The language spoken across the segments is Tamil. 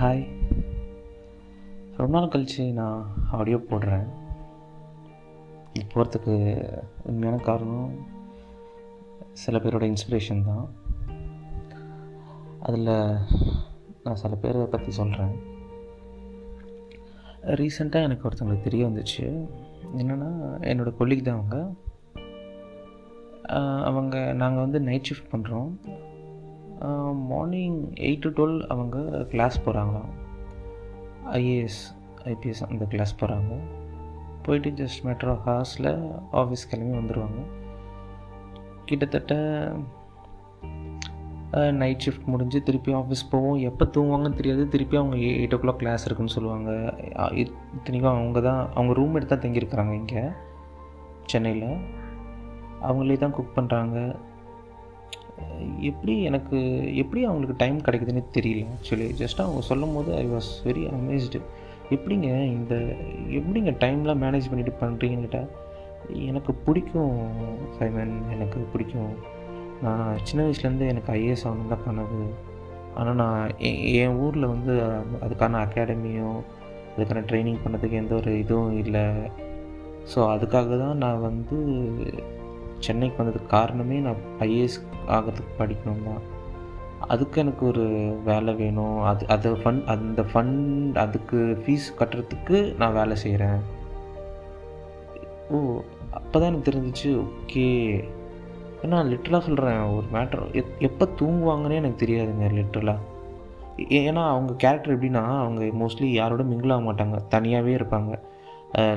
ஹாய் ரொம்ப நாள் கழித்து நான் ஆடியோ போடுறேன். போகிறதுக்கு உண்மையான காரணம் சில பேரோட இன்ஸ்பிரேஷன் தான். அதில் நான் சில பேரை பற்றி சொல்கிறேன் ரீசெண்டாக எனக்கு ஒருத்தவங்களுக்கு தெரிய வந்துச்சு. என்னென்னா என்னோடய கொல்லிக் தான் அவங்க. அவங்க நாங்கள் வந்து நைட் ஷிஃப்ட் பண்ணுறோம் மார்னிங் எயிட் டு டுவெல் அவங்க கிளாஸ் போகிறாங்களாம் ஐஏஎஸ் ஐபிஎஸ் அந்த கிளாஸ் போகிறாங்க போயிட்டு ஜஸ்ட் மெட்ரோ ஹார்ஸில் ஆஃபீஸ் கிளம்பி வந்துடுவாங்க கிட்டத்தட்ட நைட் ஷிஃப்ட் முடிஞ்சு திருப்பி ஆஃபீஸ் போவோம். எப்போ தூங்குவாங்கன்னு தெரியாது. திருப்பி அவங்க எயிட் ஓ கிளாக் கிளாஸ் இருக்குன்னு சொல்லுவாங்க. இத்தனைக்கும் அவங்க தான் அவங்க ரூம் எடுத்து தான் தங்கியிருக்கிறாங்க இங்கே சென்னையில். அவங்களே தான் குக் பண்ணுறாங்க எப்படி எனக்கு எப்படி அவங்களுக்கு டைம் கிடைக்குதுன்னு தெரியல ஆக்சுவலி ஜஸ்ட் அவங்க சொல்லும் போது ஐ வாஸ் வெரி அமேஸ்டு எப்படிங்க இந்த எப்படிங்க டைம்லாம் மேனேஜ் பண்ணிட்டு பண்ணுறீங்கன்னு எனக்கு பிடிக்கும் சைமன். எனக்கு பிடிக்கும். நான் சின்ன வயசுலேருந்து எனக்கு ஐஏஎஸ் ஆகணும் தான் கனவு ஆனால் நான் எ- என் ஊரில் வந்து அதுக்கான அகாடமியோ அதுக்கான ட்ரைனிங் பண்ணதுக்கு எந்த ஒரு இதுவும் இல்லை. ஸோ அதுக்காக தான் நான் வந்து சென்னைக்கு வந்ததுக்கு காரணமே நான் ஐஏஎஸ் ஆகிறதுக்கு படிக்கணும் தான் அதுக்கு எனக்கு ஒரு வேலை வேணும். அது அது ஃபண்ட் அந்த ஃபண்ட் அதுக்கு ஃபீஸ் கட்டுறதுக்கு நான் வேலை செய்கிறேன் ஓ அப்போ தான் எனக்கு தெரிஞ்சிச்சு ஓகே. ஏன்னா லிட்டலாக சொல்கிறேன் ஒரு மேட்ரு எப் எப்போ தூங்குவாங்கன்னே எனக்கு தெரியாதுங்க லிட்டலாக ஏன்னா அவங்க கேரக்டர் எப்படின்னா அவங்க மோஸ்ட்லி யாரோட மிங்கிள் ஆக மாட்டாங்க. தனியாகவே இருப்பாங்க.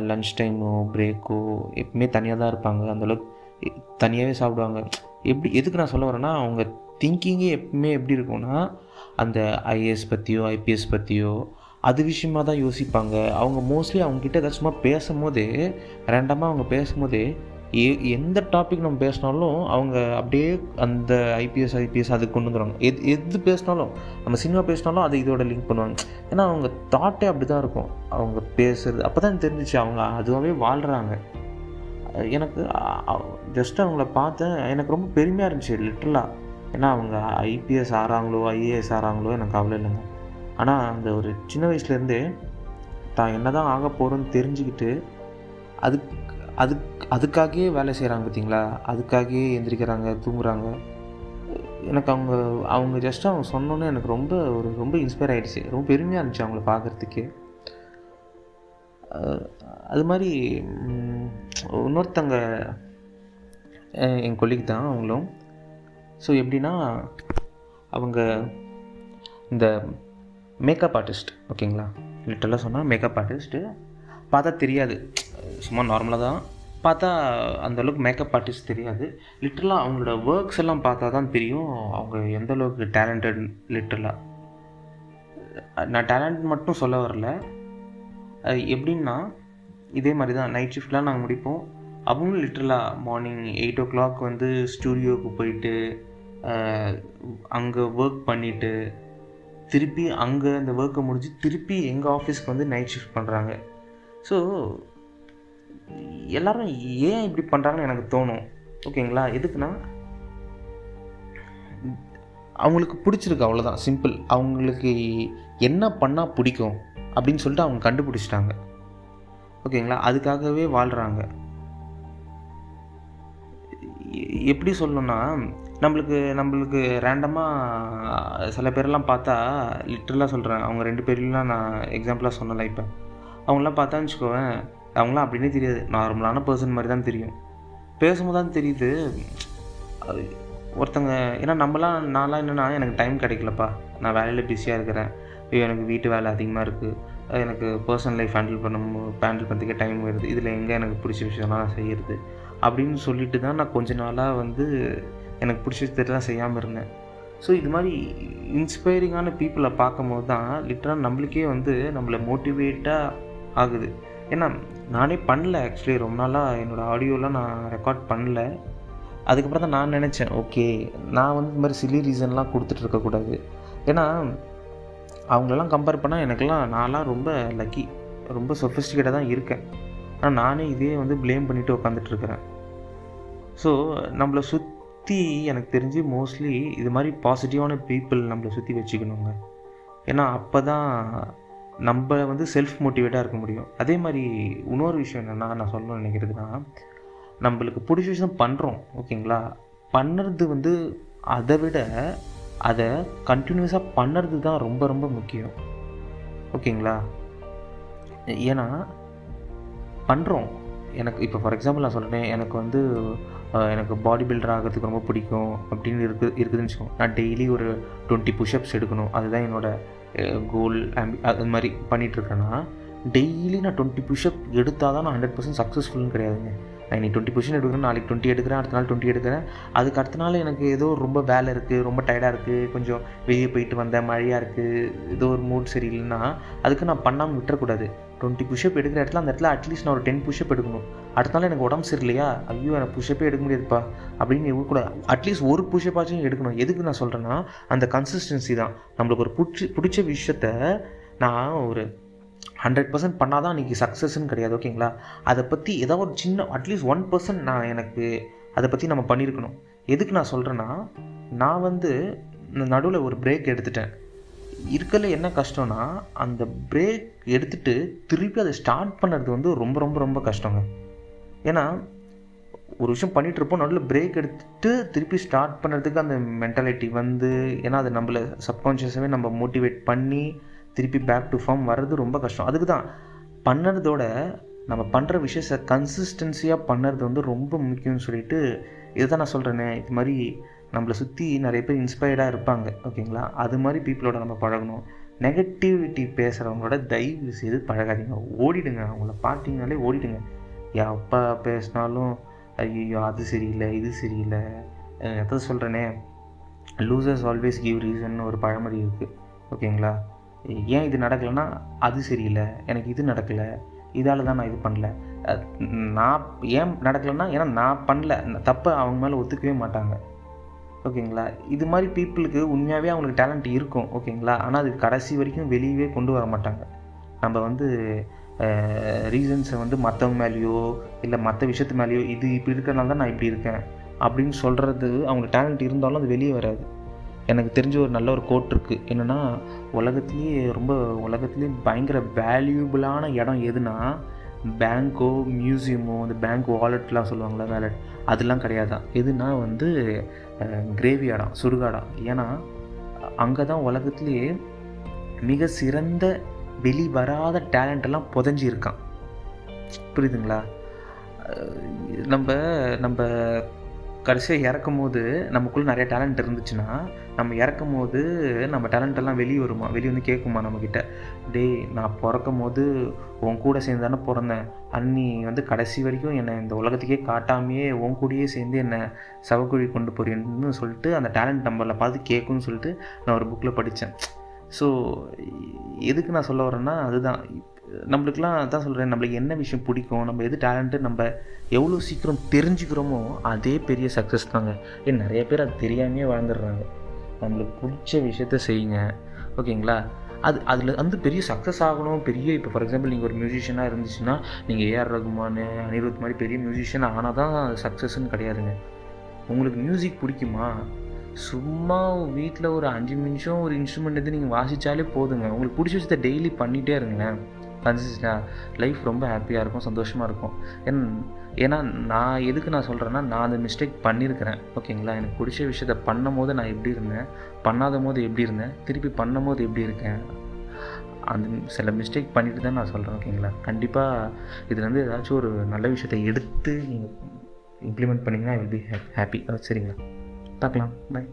லன்ச் டைமோ பிரேக்கோ எப்பவுமே தனியாக தான் இருப்பாங்க அந்தளவுக்கு தனியாகவே சாப்பிடுவாங்க. எப்படி எதுக்கு நான் சொல்ல வரேன்னா அவங்க திங்கிங்கே எப்பவுமே எப்படி இருக்கும்னா அந்த ஐஏஎஸ் பற்றியோ ஐபிஎஸ் பற்றியோ அது விஷயமா தான் யோசிப்பாங்க. அவங்க மோஸ்ட்லி அவங்கக்கிட்ட ஏதாச்சும் சும்மா பேசும்போதே ரேண்டமாக அவங்க பேசும்போதே எ எந்த டாபிக் நம்ம பேசினாலும் அவங்க அப்படியே அந்த ஐபிஎஸ் ஐபிஎஸ் அதுக்கு கொண்டு வந்துடுவாங்க எது எது பேசினாலும் நம்ம சினிமா பேசினாலும் அதை இதோட லிங்க் பண்ணுவாங்க. ஏன்னா அவங்க தாட்டே அப்படி தான் இருக்கும். அவங்க பேசுறது அப்போ தான் தெரிஞ்சிச்சு அவங்க அதுவாகவே வாழ்கிறாங்க எனக்கு ஜஸ்ட் அவங்கள பார்த்தேன். எனக்கு ரொம்ப பெருமையாக இருந்துச்சு லிட்ரலாக ஏன்னா அவங்க ஐபிஎஸ் ஆறாங்களோ ஐஏஎஸ் ஆறாங்களோ எனக்கு கவலை இல்லைங்க. ஆனால் அந்த ஒரு சின்ன வயசுலேருந்தே தான் என்ன தான் ஆக போகிறோன்னு தெரிஞ்சுக்கிட்டு அதுக்கு அதுக்கு அதுக்காகவே வேலை செய்கிறாங்க பார்த்தீங்களா அதுக்காகவே எந்திரிக்கிறாங்க தூங்குறாங்க. எனக்கு அவங்க அவங்க ஜஸ்ட் அவங்க சொன்னோன்னே எனக்கு ரொம்ப ஒரு ரொம்ப இன்ஸ்பயர் ஆகிடுச்சு ரொம்ப பெருமையாக இருந்துச்சு அவங்கள பார்க்குறதுக்கே அது மாதிரி இன்னொருத்தங்க என் கொல்லிக்கு தான் அவங்களும். ஸோ எப்படின்னா அவங்க இந்த மேக்கப் ஆர்டிஸ்ட் ஓகேங்களா? லிட்டரலாக சொன்னால் மேக்கப் ஆர்டிஸ்ட்டு பார்த்தா தெரியாது. சும்மா நார்மலாக தான். பார்த்தா அந்தளவுக்கு மேக்கப் ஆர்டிஸ்ட் தெரியாது. லிட்டரலாக அவங்களோட ஒர்க்ஸ் எல்லாம் பார்த்தா தான் தெரியும் அவங்க எந்த அளவுக்கு டேலண்டட் லிட்டரலாக நான் டேலண்ட் மட்டும் சொல்ல வரல. அது எப்படின்னா இதே மாதிரி தான் நைட் ஷிஃப்ட்லாம் நாங்கள் முடிப்போம். அவங்களும் லிட்டரலாக மார்னிங் எயிட் ஓ கிளாக் வந்து ஸ்டூடியோவுக்கு போயிட்டு அங்கே ஒர்க் பண்ணிவிட்டு திருப்பி அங்கே அந்த ஒர்க்கை முடிஞ்சு திருப்பி எங்கள் ஆஃபீஸ்க்கு வந்து நைட் ஷிஃப்ட் பண்ணுறாங்க ஸோ எல்லாரும் ஏன் இப்படி பண்ணுறாங்கன்னு எனக்கு தோணும். ஓகேங்களா எதுக்குன்னா அவங்களுக்கு பிடிச்சிருக்கு அவ்வளோதான் சிம்பிள் அவங்களுக்கு என்ன பண்ணால் பிடிக்கும்? அப்படின்னு சொல்லிட்டு அவங்க கண்டுபிடிச்சிட்டாங்க. ஓகேங்களா? அதுக்காகவே வாழ்கிறாங்க எப்படி சொல்லணும்னா நம்மளுக்கு நம்மளுக்கு ரேண்டமாக சில பேரெல்லாம் பார்த்தா லிட்டரலாக சொல்கிறேன் அவங்க ரெண்டு பேர்லாம் நான் எக்ஸாம்பிளாக சொன்னல இப்போ. அவங்களாம் பார்த்தா வச்சுக்கோவேன் அவங்களாம் அப்படின்னே தெரியாது. நார்மலான பர்சன் மாதிரி தான் தெரியும். பேசும்போது தான் தெரியுது. ஒருத்தங்க ஏன்னா நம்மலாம் நான்லாம் என்னென்னா எனக்கு டைம் கிடைக்கலப்பா. நான் வேலையில் பிஸியாக இருக்கிறேன். ஐயோ எனக்கு வீட்டு வேலை அதிகமாக இருக்குது எனக்கு பர்சனல் லைஃப் ஹேண்டில் பண்ண ஹேண்டில் பண்ணுறதுக்கே டைம் வருது இதில் எங்கே எனக்கு பிடிச்ச விஷயம்லாம் நான் செய்கிறது அப்படின்னு சொல்லிட்டு தான் நான் கொஞ்ச நாளாக வந்து எனக்கு பிடிச்ச விஷயத்தெல்லாம் செய்யாமல் இருந்தேன். ஸோ இது மாதிரி இன்ஸ்பைரிங்கான பீப்புளை பார்க்கும்போது தான் லிட்டராக நம்மளுக்கே வந்து நம்மளை மோட்டிவேட்டாக ஆகுது. ஏன்னா நானே பண்ணல ஆக்சுவலி ரொம்ப நாளாக என்னோடய ஆடியோலாம் நான் ரெக்கார்ட் பண்ணல. அதுக்கப்புறம் தான் நான் நினச்சேன் ஓகே நான் வந்து இந்த மாதிரி சிலி ரீசன்லாம் கொடுத்துட்டு இருக்கக்கூடாது. ஏன்னா அவங்களெல்லாம் கம்பேர் பண்ணால் எனக்கெல்லாம் நான்லாம் ரொம்ப லக்கி ரொம்ப சொஃபிஸ்டிகேட்டாக தான் இருக்கேன். ஆனால் நானே இதே வந்து ப்ளேம் பண்ணிட்டு உட்காந்துட்டு இருக்கிறேன் ஸோ நம்மளை சுற்றி எனக்கு தெரிஞ்சு மோஸ்ட்லி இது மாதிரி பாசிட்டிவான பீப்புள் நம்மளை சுற்றி வச்சுக்கணுங்க. ஏன்னா அப்போ தான் நம்ம வந்து செல்ஃப் மோட்டிவேட்டாக இருக்க முடியும். அதே மாதிரி இன்னொரு விஷயம் என்னென்னா நான் சொல்ல நினைக்கிறதுனா நம்மளுக்கு பிடிச்ச விஷயம் பண்ணுறோம் ஓகேங்களா? பண்ணுறது வந்து அதை விட அதை கண்டினியூஸாக பண்ணுறது தான் ரொம்ப ரொம்ப முக்கியம். ஓகேங்களா? ஏன்னா பண்ணுறோம் எனக்கு இப்போ ஃபார் எக்ஸாம்பிள் நான் சொல்கிறேன் எனக்கு வந்து எனக்கு பாடி பில்டர் ஆகிறதுக்கு ரொம்ப பிடிக்கும் அப்படின்னு இருக்கு இருக்குதுன்னு வச்சுக்கோங்க. நான் டெய்லி ஒரு டுவெண்ட்டி புஷ்அப்ஸ் எடுக்கணும். அதுதான் என்னோட கோல் ஆம்பி அது மாதிரி பண்ணிகிட்ருக்கேன்னா டெய்லி நான் டுவெண்ட்டி புஷ்அப் எடுத்தால் தான் நான் ஹண்ட்ரட் பர்சன்ட் சக்ஸஸ்ஃபுல்னு கிடையாதுங்க. நான் இன்னைக்கு டுவெண்ட்டி பொசிஷன் எடுக்கிறேன் நாளைக்கு டுவெண்ட்டி எடுக்கிறேன் அடுத்த நாள் டுவெண்ட்டி எடுக்கிறேன். அதுக்கு அடுத்த நாள் எனக்கு ஏதோ ரொம்ப வேலை இருக்குது ரொம்ப டயர்டாக இருக்குது கொஞ்சம் வெளியே போயிட்டு வந்தேன் மழையாக இருக்குது ஏதோ ஒரு மூட் சரியில்லைன்னா அதுக்கு நான் பண்ணாமல் விட்டுறக்கூடாது. டுவெண்ட்டி புஷ்அப் எடுக்கிற இடத்துல அந்த இடத்துல அட்லீஸ்ட் நான் ஒரு டென் புஷ்அப் எடுக்கணும். அடுத்த நாள் எனக்கு உடம்பு சரியில்லையா? ஐயோ எனக்கு புஷ்அப்பே எடுக்க முடியாதுப்பா அப்படின்னு இருக்கக்கூடாது அட்லீஸ்ட் ஒரு புஷ்அப்பாச்சும் எடுக்கணும். எதுக்கு நான் சொல்கிறேன்னா அந்த கன்சிஸ்டன்சி தான். நம்மளுக்கு ஒரு பிடிச்சி பிடிச்ச விஷயத்த நான் ஒரு ஹண்ட்ரட் பர்சன்ட் பண்ணால் தான் இன்றைக்கி சக்ஸஸ்ன்னு கிடையாது ஓகேங்களா அதை பற்றி ஏதாவது ஒரு சின்ன அட்லீஸ்ட் ஒன் பர்சன்ட் நான் எனக்கு அதை பற்றி நம்ம பண்ணியிருக்கணும். எதுக்கு நான் சொல்கிறேன்னா நான் வந்து நடுவில் ஒரு பிரேக் எடுத்துட்டேன். இருக்கல என்ன கஷ்டம்னா அந்த பிரேக் எடுத்துட்டு திருப்பி அதை ஸ்டார்ட் பண்ணுறது வந்து ரொம்ப ரொம்ப ரொம்ப கஷ்டங்க. ஏன்னா ஒரு விஷயம் பண்ணிகிட்ருப்போம் இருப்போம் நடுவில் பிரேக் எடுத்துட்டு திருப்பி ஸ்டார்ட் பண்ணுறதுக்கு அந்த மென்டாலிட்டி வந்து ஏன்னா அது நம்மளை சப்கான்ஷியஸாகவே நம்ம மோட்டிவேட் பண்ணி திருப்பி பேக் டு ஃபார்ம் வர்றது ரொம்ப கஷ்டம். அதுக்கு தான் பண்ணுறதோட நம்ம பண்ணுற விஷயத்தை கன்சிஸ்டன்சியாக பண்ணுறது வந்து ரொம்ப முக்கியம்னு சொல்லிட்டு இதை தான் நான் சொல்கிறேனே இது மாதிரி நம்மளை சுற்றி நிறைய பேர் இன்ஸ்பயர்டாக இருப்பாங்க ஓகேங்களா அது மாதிரி பீப்புளோட நம்ம பழகணும். நெகட்டிவிட்டி பேசுகிறவங்களோட தயவு செய்து பழகாதீங்க. ஓடிடுங்க. அவங்கள பார்த்தீங்கனாலே ஓடிடுங்க. எப்போ பேசினாலும் ஐயோ அது சரியில்லை இது சரியில்லை. எதை சொல்கிறேனே லூசர்ஸ் ஆல்வேஸ் கிவ் ரீசன் ஒரு பழமொழி இருக்குது ஓகேங்களா ஏன் இது நடக்கலைன்னா அது சரியில்லை. எனக்கு இது நடக்கலை. இதால் தான் நான் இது பண்ணல. நான் ஏன் நடக்கலைன்னா ஏன்னா நான் பண்ணல. தப்பை அவங்க மேலே ஒத்துக்கவே மாட்டாங்க. ஓகேங்களா? இது மாதிரி பீப்புளுக்கு உண்மையாகவே அவங்களுக்கு டேலண்ட் இருக்கும். ஓகேங்களா? ஆனால் அது கடைசி வரைக்கும் வெளியவே கொண்டு வர மாட்டாங்க. நம்ம வந்து ரீசன்ஸை வந்து மற்றவங்க மேலேயோ இல்லை மற்ற விஷயத்து மேலேயோ இது இப்படி இருக்கிறனால தான் நான் இப்படி இருக்கேன். அப்படின்னு சொல்கிறது அவங்களுக்கு டேலண்ட் இருந்தாலும் அது வெளியே வராது. எனக்கு தெரிஞ்ச ஒரு நல்ல ஒரு கோட் இருக்குது என்னென்னா உலகத்துலேயே ரொம்ப உலகத்துலேயே பயங்கர வேல்யூபிளான இடம் எதுனா பேங்க்கோ மியூசியமோ இந்த பேங்க் வாலெட்லாம் சொல்லுவாங்களே வேலட் அதெல்லாம் கிடையாதான் எதுனா வந்து கிரேவி இடம் சுடுகாடம் ஏன்னா அங்கே தான் உலகத்துலேயே மிக சிறந்த வெளி வராத டேலண்ட்டெல்லாம் புதஞ்சி இருக்கான். புரியுதுங்களா? நம்ம நம்ம கடைசியாக இறக்கும் போது நமக்குள்ளே நிறைய டேலண்ட் இருந்துச்சுன்னா நம்ம இறக்கும் போது நம்ம டேலண்ட்டெல்லாம் வெளியே வருமா? வெளியே வந்து கேட்குமா நம்மக்கிட்ட டேய் நான் பிறக்கும் போது உன் கூட சேர்ந்து தானே பிறந்தேன். அன்னி வந்து கடைசி வரைக்கும் என்னை இந்த உலகத்துக்கே காட்டாமையே உன் கூடயே சேர்ந்து என்னை சவக்குழி கொண்டு போறேன்னு சொல்லிட்டு அந்த டேலண்ட் நம்பரில் பார்த்து கேட்கும்னு சொல்லிட்டு நான் ஒரு புக்கில் படித்தேன் ஸோ எதுக்கு நான் சொல்ல வரேன்னா அதுதான். நம்மளுக்குலாம் அதான் சொல்கிறேன் நம்மளுக்கு என்ன விஷயம் பிடிக்கும் நம்ம எது டேலண்ட்டு நம்ம எவ்வளோ சீக்கிரம் தெரிஞ்சுக்கிறோமோ அதே பெரிய சக்ஸஸ் தாங்க. ஏன் நிறைய பேர் அது தெரியாமையே வாழ்ந்துடுறாங்க. நம்மளுக்கு பிடிச்ச விஷயத்த செய்யுங்க. ஓகேங்களா? அது அதில் வந்து பெரிய சக்ஸஸ் ஆகணும் பெரிய இப்போ ஃபார் எக்ஸாம்பிள் நீங்கள் ஒரு மியூசிஷியனாக இருந்துச்சுன்னா நீங்கள் ஏஆர் ரகுமான் அனிருத் மாதிரி பெரிய மியூசிஷியன் ஆனால் தான் சக்ஸஸ்ன்னு கிடையாதுங்க. உங்களுக்கு மியூசிக் பிடிக்குமா? சும்மா வீட்டில் ஒரு அஞ்சு நிமிஷம் ஒரு இன்ஸ்ட்ருமெண்ட் எடுத்து நீங்கள் வாசித்தாலே போதுங்க. உங்களுக்கு பிடிச்ச விஷயத்த டெய்லி பண்ணிகிட்டே இருங்களேன். கன்சிஸ்டாக லைஃப் ரொம்ப ஹாப்பியாக இருக்கும் சந்தோஷமாக இருக்கும். என் ஏன்னா நான் எதுக்கு நான் சொல்கிறேன்னா நான் அந்த மிஸ்டேக் பண்ணியிருக்கிறேன் ஓகேங்களா எனக்கு பிடிச்ச விஷயத்த பண்ணும் போது நான் எப்படி இருந்தேன்? பண்ணாத போது எப்படி இருந்தேன்? திருப்பி பண்ணும் போது எப்படி இருக்கேன்? அந்த சில மிஸ்டேக் பண்ணிட்டு தான் நான் சொல்கிறேன் ஓகேங்களா கண்டிப்பாக இதுலேருந்து ஏதாச்சும் ஒரு நல்ல விஷயத்தை எடுத்து நீங்கள் இம்ப்ளிமெண்ட் பண்ணிங்கன்னா ஐ வில் பி ஹாப்பி சரிங்களா? பார்க்கலாம். பாய்